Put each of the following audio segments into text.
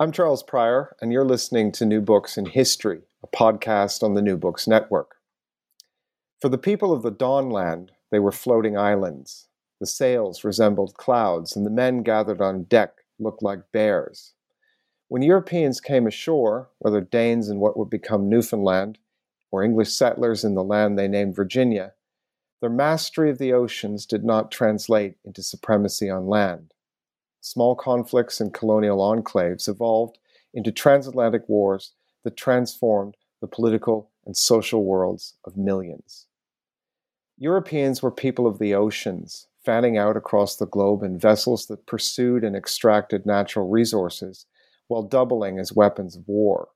I'm Charles Prior, and you're listening to New Books in History, a podcast on the New Books Network. For the people of the Dawnland, they were floating islands. The sails resembled clouds, and the men gathered on deck looked like bears. When Europeans came ashore, whether Danes in what would become Newfoundland or English settlers in the land they named Virginia, their mastery of the oceans did not translate into supremacy on land small conflicts and colonial enclaves evolved into transatlantic wars that transformed the political and social worlds of millions. Europeans were people of the oceans, fanning out across the globe in vessels that pursued and extracted natural resources while doubling as weapons of war.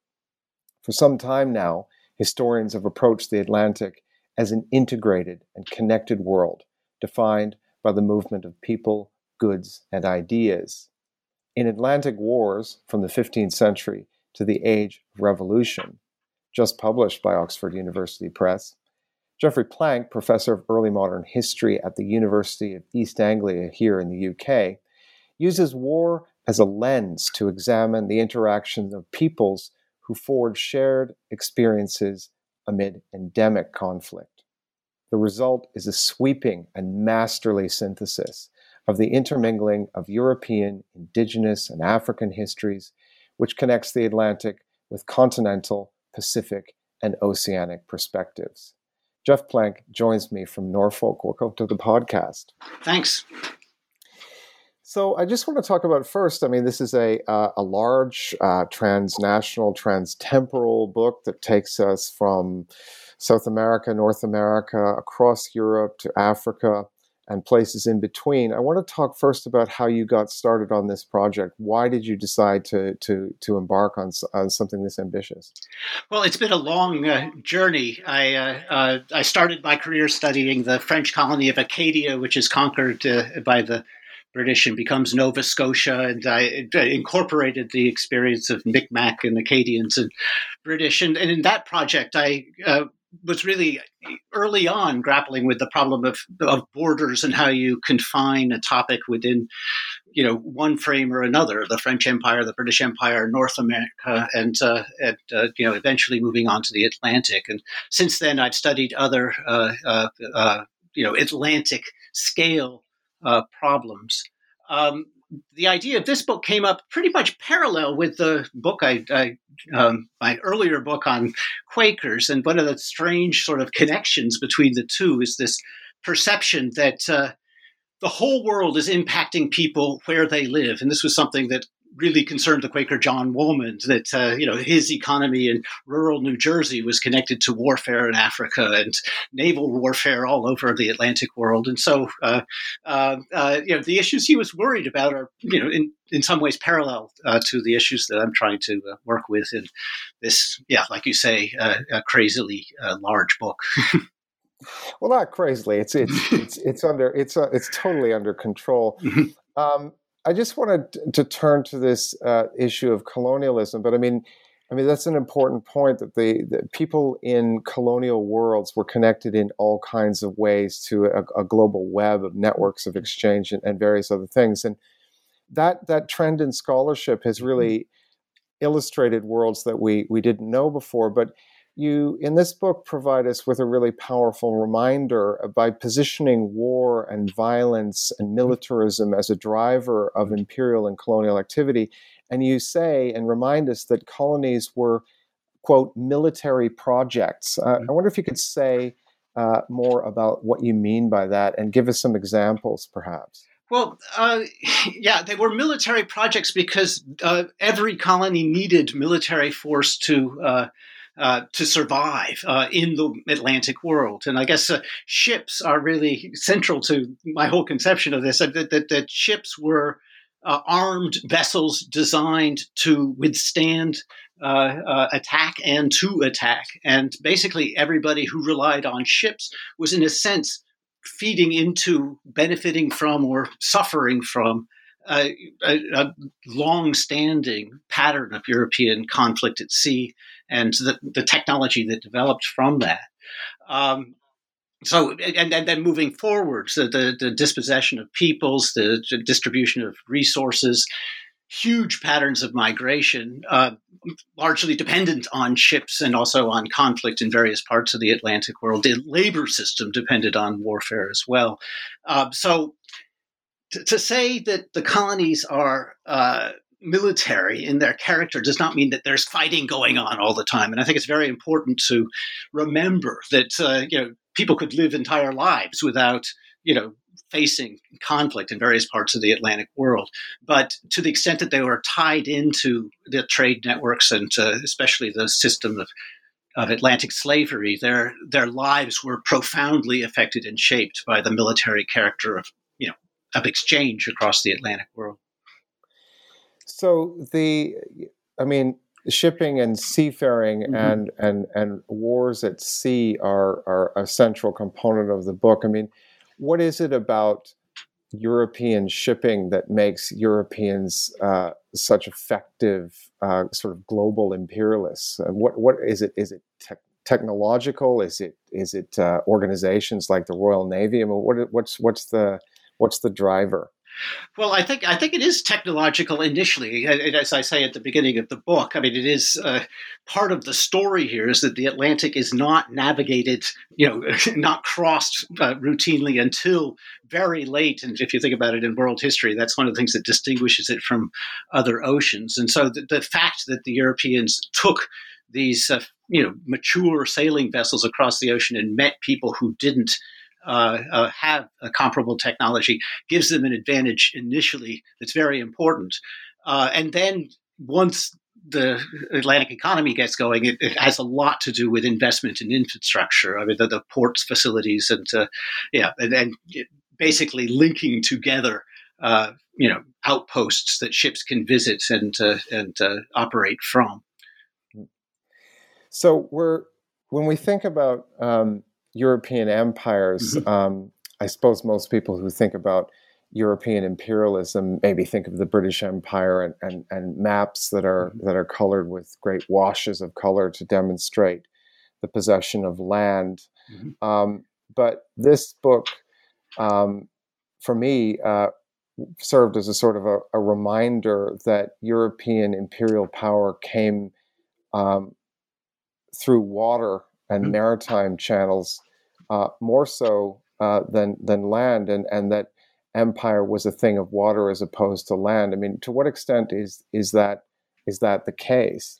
For some time now, historians have approached the Atlantic as an integrated and connected world, defined by the movement of people, goods, and ideas. In Atlantic Wars from the 15th century to the Age of Revolution, just published by Oxford University Press, Geoffrey Plank, professor of early modern history at the University of East Anglia here in the UK, uses war as a lens to examine the interaction of peoples who forge shared experiences amid endemic conflict. The result is a sweeping and masterly synthesis of the intermingling of European, indigenous, and African histories, which connects the Atlantic with continental, Pacific, and oceanic perspectives. Jeff Plank joins me from Norfolk. Welcome to the podcast. Thanks. So I just want to talk about first. I mean, this is a uh, a large uh, transnational, transtemporal book that takes us from South America, North America, across Europe to Africa, and places in between. I want to talk first about how you got started on this project. Why did you decide to to to embark on, on something this ambitious? Well, it's been a long uh, journey. I uh, uh, I started my career studying the French colony of Acadia, which is conquered uh, by the British and becomes Nova Scotia, and I uh, incorporated the experience of Micmac and Acadians and British. And, and in that project, I uh, was really early on grappling with the problem of, of borders and how you confine a topic within you know one frame or another the french empire the british empire north america and, uh, and uh, you know eventually moving on to the atlantic. And since then i've studied other uh, uh, uh you know atlantic scale uh, problems. Um, the idea of this book came up pretty much parallel with the book I, I um, my earlier book on Quakers, and one of the strange sort of connections between the two is this perception that uh, the whole world is impacting people where they live, and this was something that really concerned the Quaker John Woolman that uh, you know his economy in rural New Jersey was connected to warfare in Africa and naval warfare all over the Atlantic world, and so uh, uh, uh you know the issues he was worried about are you know in in some ways parallel uh, to the issues that I'm trying to uh, work with in this yeah like you say a crazily large book. well, not crazily. It's it's it's it's under it's it's totally under control. Mm-hmm. Um, I just wanted to turn to this uh, issue of colonialism, but I mean, I mean that's an important point that the, the, people in colonial worlds were connected in all kinds of ways to a, a global web of networks of exchange and, and, various other things, and that that trend in scholarship has really illustrated worlds that we we didn't know before, but you in this book provide us with a really powerful reminder by positioning war and violence and militarism as a driver of imperial and colonial activity. And you say and remind us that colonies were quote military projects. Uh, i wonder if you could say uh, more about what you mean by that and give us some examples perhaps. Well, uh, yeah, they were military projects because uh, every colony needed military force to uh, to survive uh, in the Atlantic world. And I guess uh, ships are really central to my whole conception of this. That, that, that ships were uh, armed vessels designed to withstand uh, attack and to attack. And basically, everybody who relied on ships was, in a sense, feeding into, benefiting from, or suffering from a, a, a long-standing pattern of European conflict at sea and the, the technology that developed from that. Um, so, and, and, then moving forward, so the, the dispossession of peoples, the, the distribution of resources, huge patterns of migration, uh, largely dependent on ships and also on conflict in various parts of the Atlantic world. The labor system depended on warfare as well. Uh, so, to, to, say that the colonies are uh, military in their character does not mean that there's fighting going on all the time. And I think it's very important to remember that uh, you know people could live entire lives without you know facing conflict in various parts of the Atlantic world. But to the extent that they were tied into the trade networks and uh, especially the system of of Atlantic slavery, their their lives were profoundly affected and shaped by the military character of you know of exchange across the Atlantic world. So the, I mean, shipping and seafaring mm-hmm. and and and wars at sea are are a central component of the book. I mean, what is it about European shipping that makes Europeans uh, such effective uh, sort of global imperialists? Uh, what what is it? Is it te- technological? Is it is it uh, organizations like the Royal Navy? I mean, what what's what's the what's the driver? Well, I think I think it is technological initially, as I say at the beginning of the book. I mean, it is uh, part of the story here is that the Atlantic is not navigated, you know, not crossed uh, routinely until very late. And if you think about it in world history, that's one of the things that distinguishes it from other oceans. And so the, the fact that the Europeans took these, uh, you know, mature sailing vessels across the ocean and met people who didn't uh, uh, have a comparable technology gives them an advantage initially that's very important. Uh, and then once the Atlantic economy gets going, it, it, has a lot to do with investment in infrastructure. I mean, the, the ports facilities and uh, yeah, and, and basically linking together, uh, you know, outposts that ships can visit and uh, and operate from. So we're when we think about um, European empires, mm-hmm. um, I suppose most people who think about European imperialism maybe think of the British Empire and, and, and maps that are mm-hmm. that are colored with great washes of color to demonstrate the possession of land. Mm-hmm. Um, but this book, um, for me, uh, served as a sort of a, a, reminder that European imperial power came um, through water and mm-hmm. maritime channels uh, more so uh, than than land, and and that empire was a thing of water as opposed to land. I mean, to what extent is is that is that the case?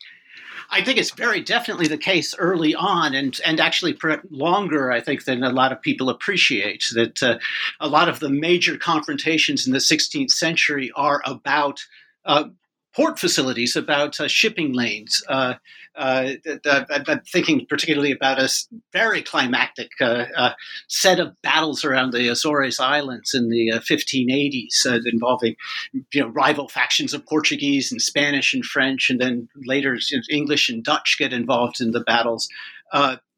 I think it's very definitely the case early on, and and actually longer. I think than a lot of people appreciate that. Uh, a lot of the major confrontations in the 16th century are about uh, port facilities, about uh, shipping lanes. Uh, uh, I'm thinking particularly about a very climactic uh, uh, set of battles around the Azores Islands in the 1580s, uh, involving you know rival factions of Portuguese and Spanish and French, and then later English and Dutch get involved in the battles.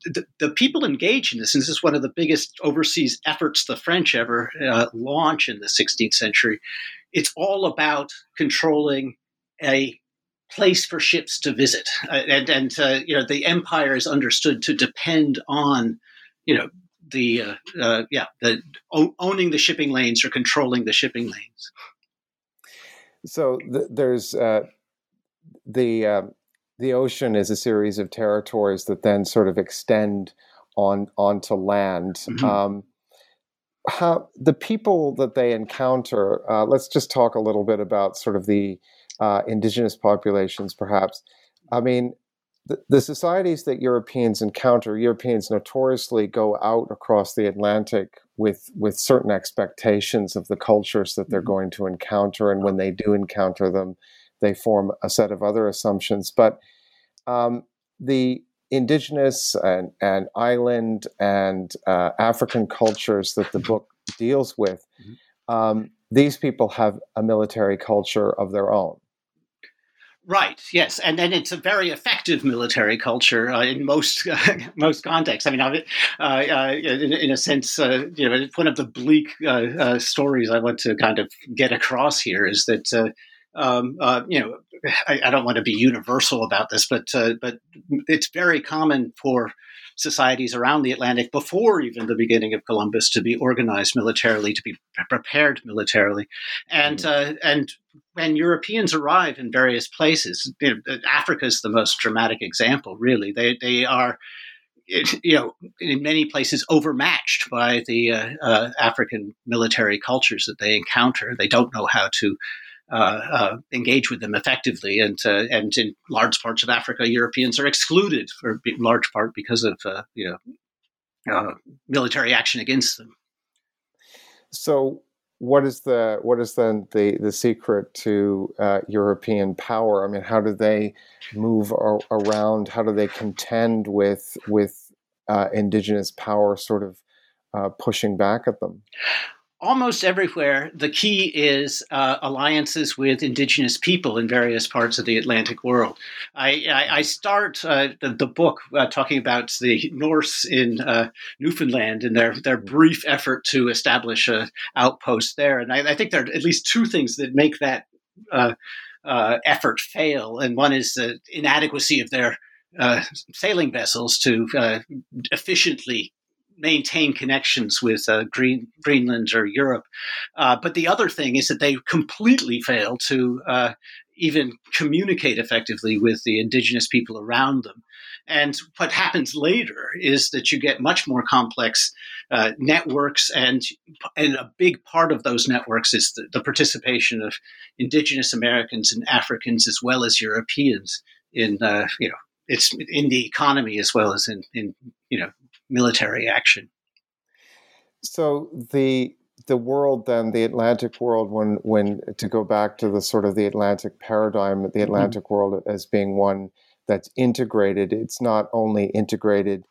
The, the, people engaged in this, and this is one of the biggest overseas efforts the French ever launch in the 16th century. It's all about controlling a place for ships to visit, uh, and and uh, you know the empire is understood to depend on you know the uh, uh yeah the o- owning the shipping lanes or controlling the shipping lanes. So th- there's uh, the um, the ocean is a series of territories that then sort of extend on onto land. Mm-hmm. Um, how the people that they encounter? Uh, let's just talk a little bit about sort of the uh, indigenous populations, perhaps. I mean, the, the, societies that Europeans encounter, Europeans notoriously go out across the Atlantic with with certain expectations of the cultures that they're mm-hmm. going to encounter, and when they do encounter them, they form a set of other assumptions. But um, the indigenous and, and island and uh, African cultures that the book deals with. Mm-hmm um, these people have a military culture of their own. Right. Yes, and then it's a very effective military culture uh, in most uh, most contexts. I mean, uh, uh, in, in, a sense, uh, you know, one of the bleak uh, stories I want to kind of get across here is that. Um, you know, I, I, don't want to be universal about this, but but it's very common for societies around the Atlantic before even the beginning of Columbus to be organized militarily, to be prepared militarily, and mm-hmm. uh, and when Europeans arrive in various places, you know, Africa is the most dramatic example. Really, they they are you know, in many places overmatched by the uh, uh, African military cultures that they encounter. They don't know how to uh, uh, engage with them effectively. And uh, and in large parts of Africa, Europeans are excluded for large part because of uh, you know military action against them. So, what is the what is then the the secret to uh, European power? I mean, how do they move ar- around? How do they contend with with uh, indigenous power, sort of uh, pushing back at them? Almost everywhere, the key is uh, alliances with indigenous people in various parts of the Atlantic world. I, I, I start uh, the, the, book uh, talking about the Norse in uh, Newfoundland and their, their brief effort to establish an outpost there. And I, I, think there are at least two things that make that uh, uh, effort fail. And one is the inadequacy of their sailing vessels to efficiently maintain connections with uh, Green, Greenland or Europe. Uh, but the other thing is that they completely fail to uh, even communicate effectively with the indigenous people around them. And what happens later is that you get much more complex uh, networks, and and a big part of those networks is the, the participation of indigenous Americans and Africans as well as Europeans in uh, you know it's in the economy as well as in, in you know military action. So the the world then the Atlantic world when when to go back to the sort of the Atlantic paradigm the mm-hmm. Atlantic mm-hmm. world as being one that's integrated it's not only integrated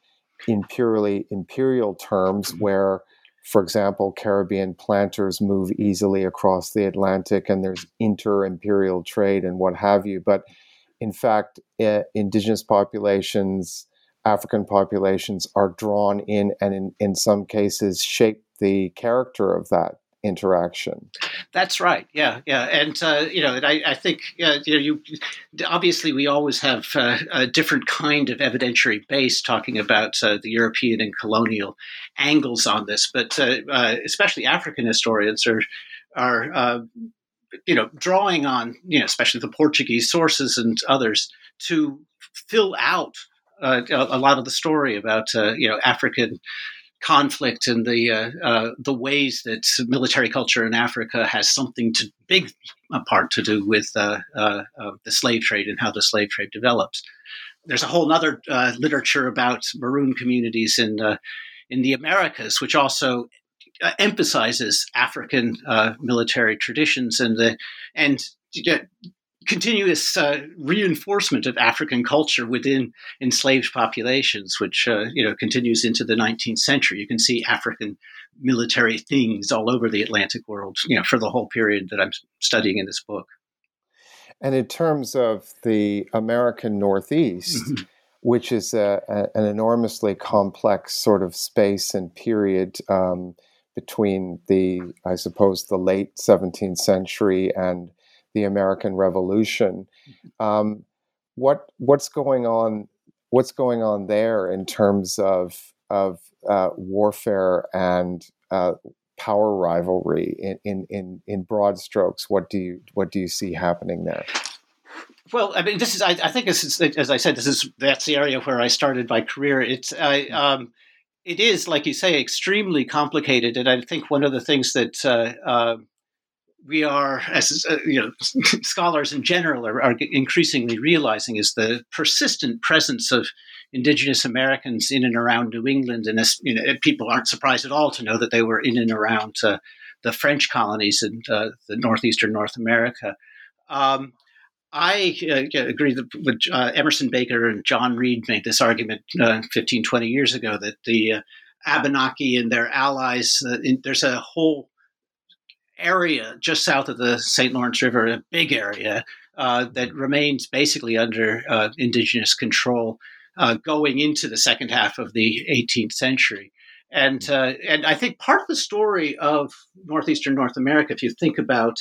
in purely imperial terms mm-hmm. where for example Caribbean planters move easily across the Atlantic and there's inter-imperial trade and what have you but in fact uh, indigenous populations African populations are drawn in and in, in some cases shape the character of that interaction. That's right. Yeah, yeah, and uh, you know, I, I think uh, you know, you obviously we always have uh, a different kind of evidentiary base talking about uh, the European and colonial angles on this, but uh, uh, especially African historians are are you know drawing on you know especially the Portuguese sources and others to fill out uh, a lot of the story about uh, you know African conflict and the uh, uh, the ways that military culture in Africa has something to big part to do with uh, uh, the slave trade and how the slave trade develops. There's a whole other literature about maroon communities in in the Americas, which also emphasizes African military traditions and the and continuous uh, reinforcement of African culture within enslaved populations, which uh, you know continues into the 19th century. You can see African military things all over the Atlantic world, you know, for the whole period that I'm studying in this book. And in terms of the American Northeast, mm-hmm. which is a, a, an enormously complex sort of space and period. Um, between the, I suppose, the late 17th century and the American Revolution. Mm-hmm. Um, what what's going on? What's going on there in terms of of uh, warfare and uh, power rivalry in, in, in, in broad strokes? What do you what do you see happening there? Well, I mean, this is I, I think this is as I said, this is that's the area where I started my career. It's I. Mm-hmm. Um, it is, like you say, extremely complicated, and I think one of the things that uh, uh, we are, as uh, you know, scholars in general are, are, increasingly realizing is the persistent presence of indigenous Americans in and around New England, and you know, people aren't surprised at all to know that they were in and around uh, the French colonies in uh, the northeastern North America. Um, I uh, agree with uh, Emerson Baker and John Reid made this argument uh, 15, 20 years ago that the Abenaki and their allies, in, there's a whole area just south of the St. Lawrence River, a big area uh, that remains basically under uh, indigenous control uh, going into the second half of the 18th century. And uh, and I think part of the story of northeastern North America, if you think about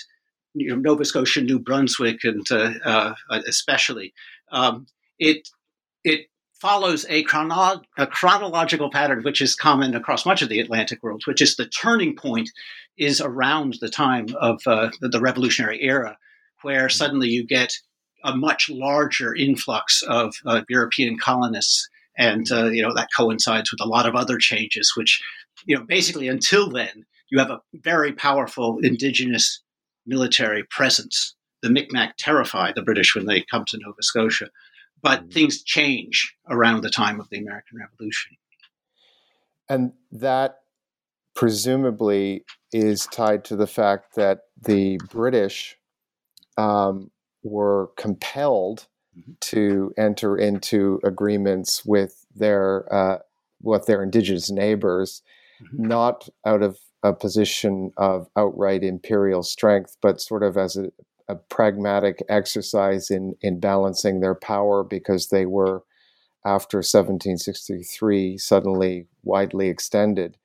you know, Nova Scotia, New Brunswick, and uh, uh, especially, um, it it follows a, chrono- a, chronological pattern which is common across much of the Atlantic world, which is the turning point is around the time of uh, the, Revolutionary era, where suddenly you get a much larger influx of uh, European colonists, and uh, you know that coincides with a lot of other changes. Which, you know, basically until then, you have a very powerful indigenous military presence. The Micmac terrify the British when they come to Nova Scotia but mm. things change around the time of the American Revolution. And that presumably is tied to the fact that the British um, were compelled mm-hmm. to enter into agreements with their uh, with their indigenous neighbors, mm-hmm. not out of a position of outright imperial strength, but sort of as a, a pragmatic exercise in in balancing their power because they were after 1763 suddenly widely extended.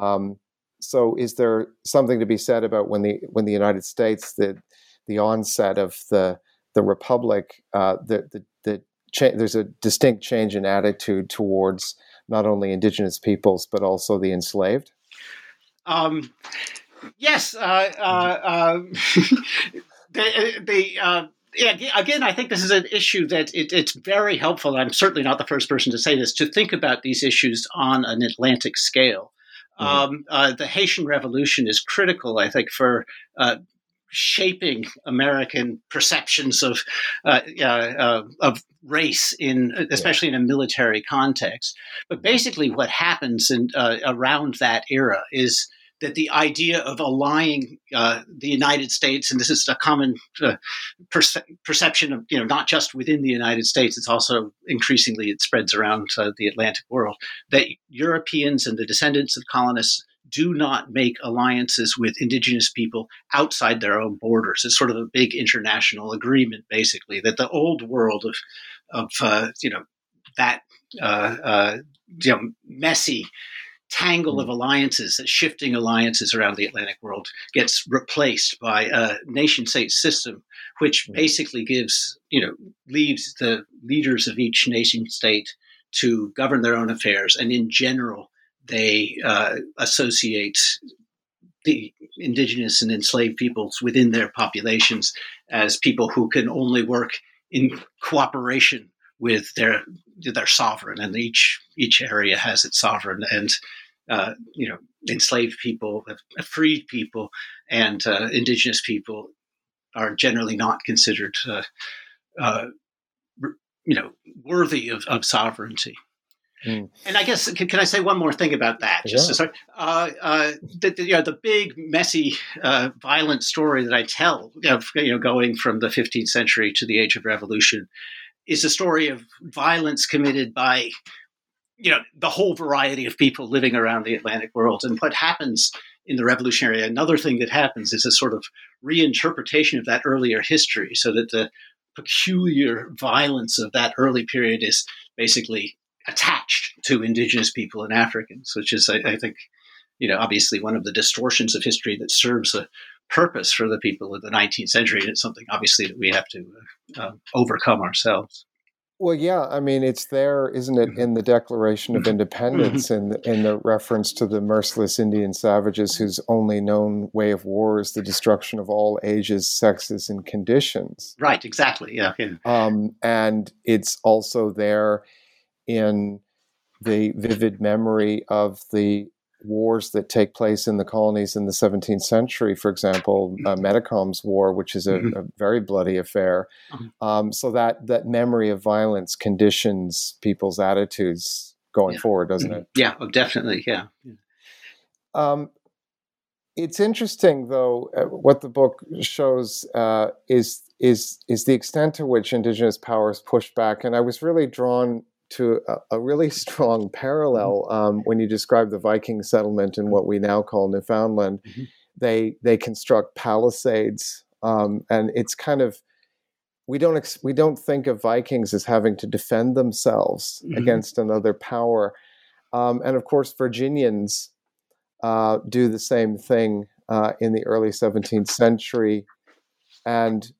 Um, so, is there something to be said about when the when the United States the the onset of the the republic uh, the the, the cha- there's a distinct change in attitude towards not only indigenous peoples but also the enslaved. Um, yes, uh, uh, the uh, yeah, again, I think this is an issue that it, it's very helpful. I'm certainly not the first person to say this to think about these issues on an Atlantic scale. Mm-hmm. Um, uh, the Haitian Revolution is critical, I think, for uh, shaping American perceptions of uh, uh, of race in, especially yeah. in a military context. But basically, what happens in, uh, around that era is that the idea of allying uh, the United States, and this is a common uh, perce- perception of, you know, not just within the United States, it's also increasingly it spreads around uh, the Atlantic world, that Europeans and the descendants of colonists do not make alliances with indigenous people outside their own borders. It's sort of a big international agreement, basically, that the old world of, of uh, you know, that uh, uh, you know, messy tangle of hmm. alliances, shifting alliances around the Atlantic world, gets replaced by a nation state system, which hmm. basically gives, you know, leaves the leaders of each nation state to govern their own affairs. And in general, they uh, associate the indigenous and enslaved peoples within their populations as people who can only work in cooperation with their their sovereign, and each each area has its sovereign, and uh, you know enslaved people, freed people, and uh, indigenous people are generally not considered uh, uh you know worthy of, of sovereignty. Mm. And I guess can, can, I say one more thing about that? Just yeah. uh, uh, the, the, you know, the big, messy, uh, violent story that I tell, of, you know, going from the 15th century to the Age of Revolution, is a story of violence committed by you know the whole variety of people living around the Atlantic world. And what happens in the revolutionary, another thing that happens is a sort of reinterpretation of that earlier history, so that the peculiar violence of that early period is basically attached to indigenous people and Africans, which is, I, I think, you know, obviously one of the distortions of history that serves a purpose for the people of the 19th century, and it's something obviously that we have to uh, overcome ourselves. Well, yeah, I mean, it's there, isn't it, in the Declaration of. Independence and in, in the reference to the merciless Indian savages whose only known way of war is the destruction of all ages, sexes, and conditions. Right, exactly. Yeah. yeah. Um, and it's also there in the vivid memory of the wars that take place in the colonies in the 17th century, for example, uh, mm-hmm. Metacom's War, which is a, mm-hmm. a very bloody affair. Uh-huh. Um, so that that memory of violence conditions people's attitudes going yeah. forward, doesn't mm-hmm. it? Yeah, oh, definitely. Yeah. Um, it's interesting, though, uh, what the book shows uh, is is is the extent to which indigenous powers pushed back, and I was really drawn to a, a really strong parallel mm-hmm. um, when you describe the Viking settlement in what we now call Newfoundland. Mm-hmm. they they construct palisades, um, and it's kind of we don't ex- we don't think of Vikings as having to defend themselves mm-hmm. against another power, um, and of course Virginians uh, do the same thing uh, in the early 17th century, and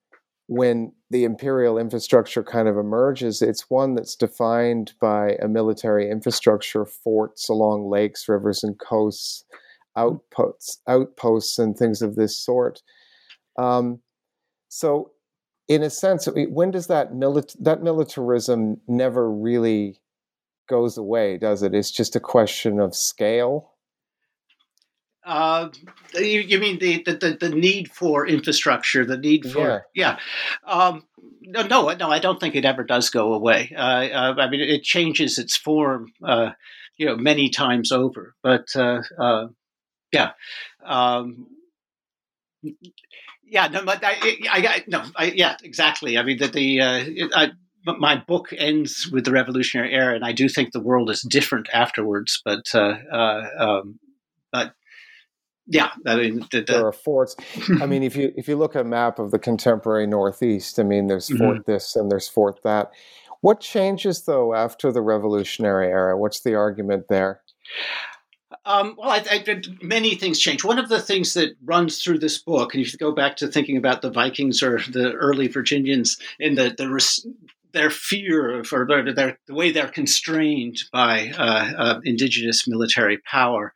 when the imperial infrastructure kind of emerges, it's one that's defined by a military infrastructure, forts along lakes, rivers, and coasts, mm-hmm. outposts, outposts, and things of this sort. Um, so in a sense, when does that milit- that militarism never really goes away? Does it? It's just a question of scale. Uh, you, you, mean the, the, the need for infrastructure, the need for yeah. yeah. Um, no, no, no, I don't think it ever does go away. Uh, uh, I mean, it changes its form, uh, you know, many times over. But uh, uh, yeah, um, yeah, no, but I, I, I no, I, yeah, exactly. I mean, that the, the I, my book ends with the Revolutionary Era, and I do think the world is different afterwards. But, uh, uh, um, but yeah, I mean, the, the, there are forts. I mean, if you if you look at a map of the contemporary Northeast, I mean, there's mm-hmm. fort this and there's fort that. What changes though after the Revolutionary Era? What's the argument there? Um, well, I, I, many things change. One of the things that runs through this book, and if you go back to thinking about the Vikings or the early Virginians in the, the their fear of, or their, their, the way they're constrained by uh, uh, indigenous military power,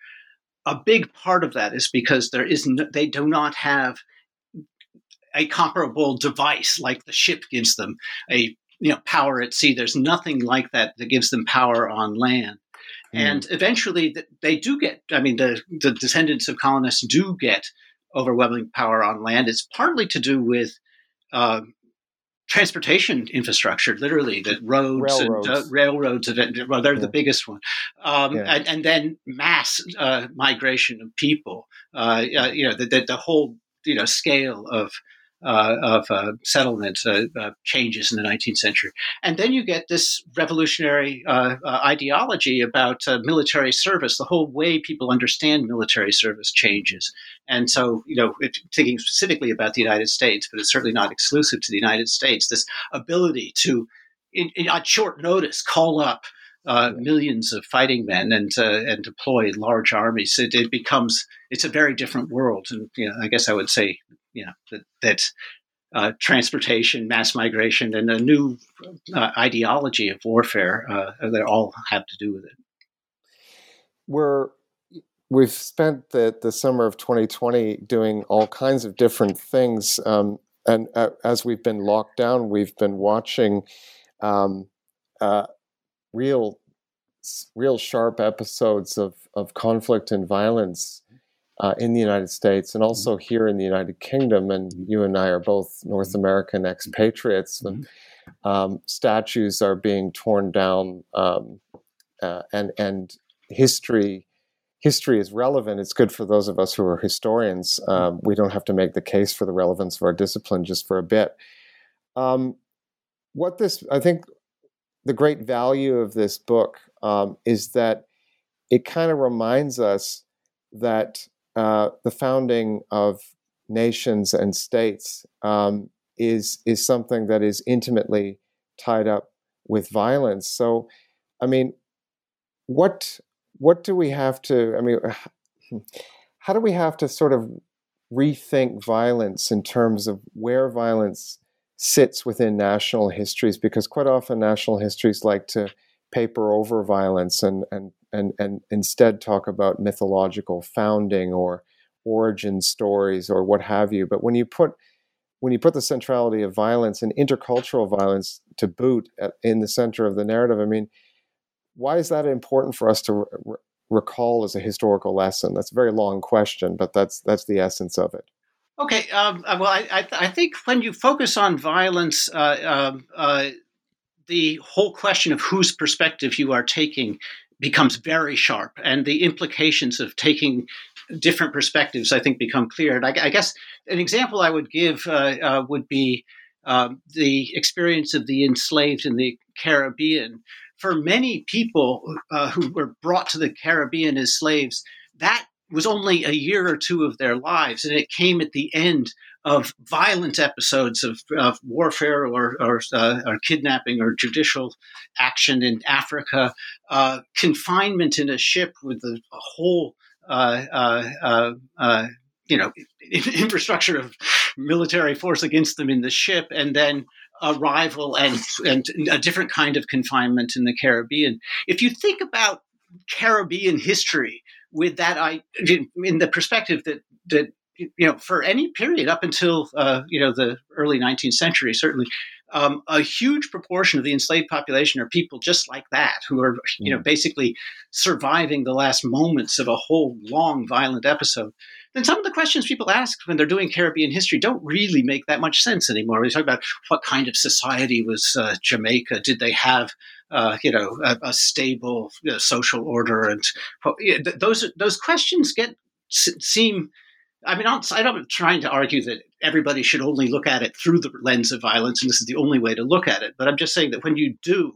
a big part of that is because there is no, they do not have a comparable device like the ship gives them a you know power at sea. There's nothing like that that gives them power on land. Mm. And eventually, they do get. I mean, the the descendants of colonists do get overwhelming power on land. It's partly to do with uh, transportation infrastructure, literally the roads railroads. and uh, railroads. Well, they're yeah. the biggest one, um, yeah. and, and, then mass uh, migration of people. Uh, you know, the, the, the, whole you know scale of uh, of uh, settlement uh, uh, changes in the 19th century. And then you get this revolutionary uh, uh, ideology about military service. The whole way people understand military service changes. And so, you know, thinking specifically about the United States, but it's certainly not exclusive to the United States, this ability to, in, in at short notice, call up uh, millions of fighting men and uh, and deploy large armies. It, it, becomes it's a very different world, and you know, I guess I would say you know that, that uh, transportation, mass migration, and a new uh, ideology of warfare uh, that all have to do with it. We're we've spent the the summer of 2020 doing all kinds of different things, um, and uh, as we've been locked down, we've been watching um, uh, real real sharp episodes of of conflict and violence uh, in the United States and also mm-hmm. here in the United Kingdom. And mm-hmm. you and I are both North mm-hmm. American expatriates. Um, statues are being torn down, um, uh, and and history history is relevant. It's good for those of us who are historians. Um, we don't have to make the case for the relevance of our discipline just for a bit. Um, what this, I think, the great value of this book um, is that it kind of reminds us that uh, the founding of nations and states um, is is something that is intimately tied up with violence. So, I mean, what what do we have to? I mean, how do we have to sort of rethink violence in terms of where violence sits within national histories? Because quite often national histories like to paper over violence and and and and instead talk about mythological founding or origin stories or what have you. But when you put when you put the centrality of violence and intercultural violence to boot at, in the center of the narrative, I mean, why is that important for us to re- recall as a historical lesson? That's a very long question, but that's that's the essence of it. Okay, um, uh, well, I, I, I, think when you focus on violence, uh, um, uh, the whole question of whose perspective you are taking becomes very sharp, and the implications of taking different perspectives, I think, become clear. And I, I guess an example I would give uh, uh, would be um, the experience of the enslaved in the Caribbean. For many people uh, who were brought to the Caribbean as slaves, that was only a year or two of their lives, and it came at the end of violent episodes of, of warfare or, or, uh, or, kidnapping or judicial action in Africa, uh, confinement in a ship with a whole uh, uh, uh, uh you know infrastructure of military force against them in the ship, and then arrival and and a different kind of confinement in the Caribbean. If you think about Caribbean history with that, I in the perspective that that you know for any period up until uh, you know the early 19th century, certainly. Um, a huge proportion of the enslaved population are people just like that who are, you know, mm. basically surviving the last moments of a whole long violent episode then some of the questions people ask when they're doing Caribbean history don't really make that much sense anymore. We talk about what kind of society was uh, Jamaica? Did they have uh, you know a, a stable you know, social order? And you know, those those questions get seem. I mean, I'm not trying to argue that everybody should only look at it through the lens of violence, and this is the only way to look at it. But I'm just saying that when you do,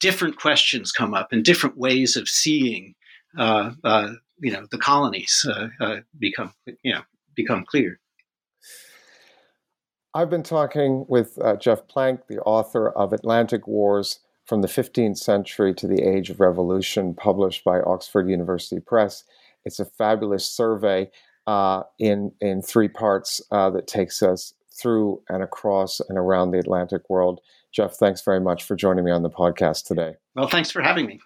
different questions come up and different ways of seeing uh, uh, you know the colonies uh, uh, become you know become clear. I've been talking with uh, Jeff Plank, the author of Atlantic Wars from the 15th Century to the Age of Revolution, published by Oxford University Press. It's a fabulous survey uh, in in three parts uh, that takes us through and across and around the Atlantic world. Jeff, thanks very much for joining me on the podcast today. Well, thanks for having me.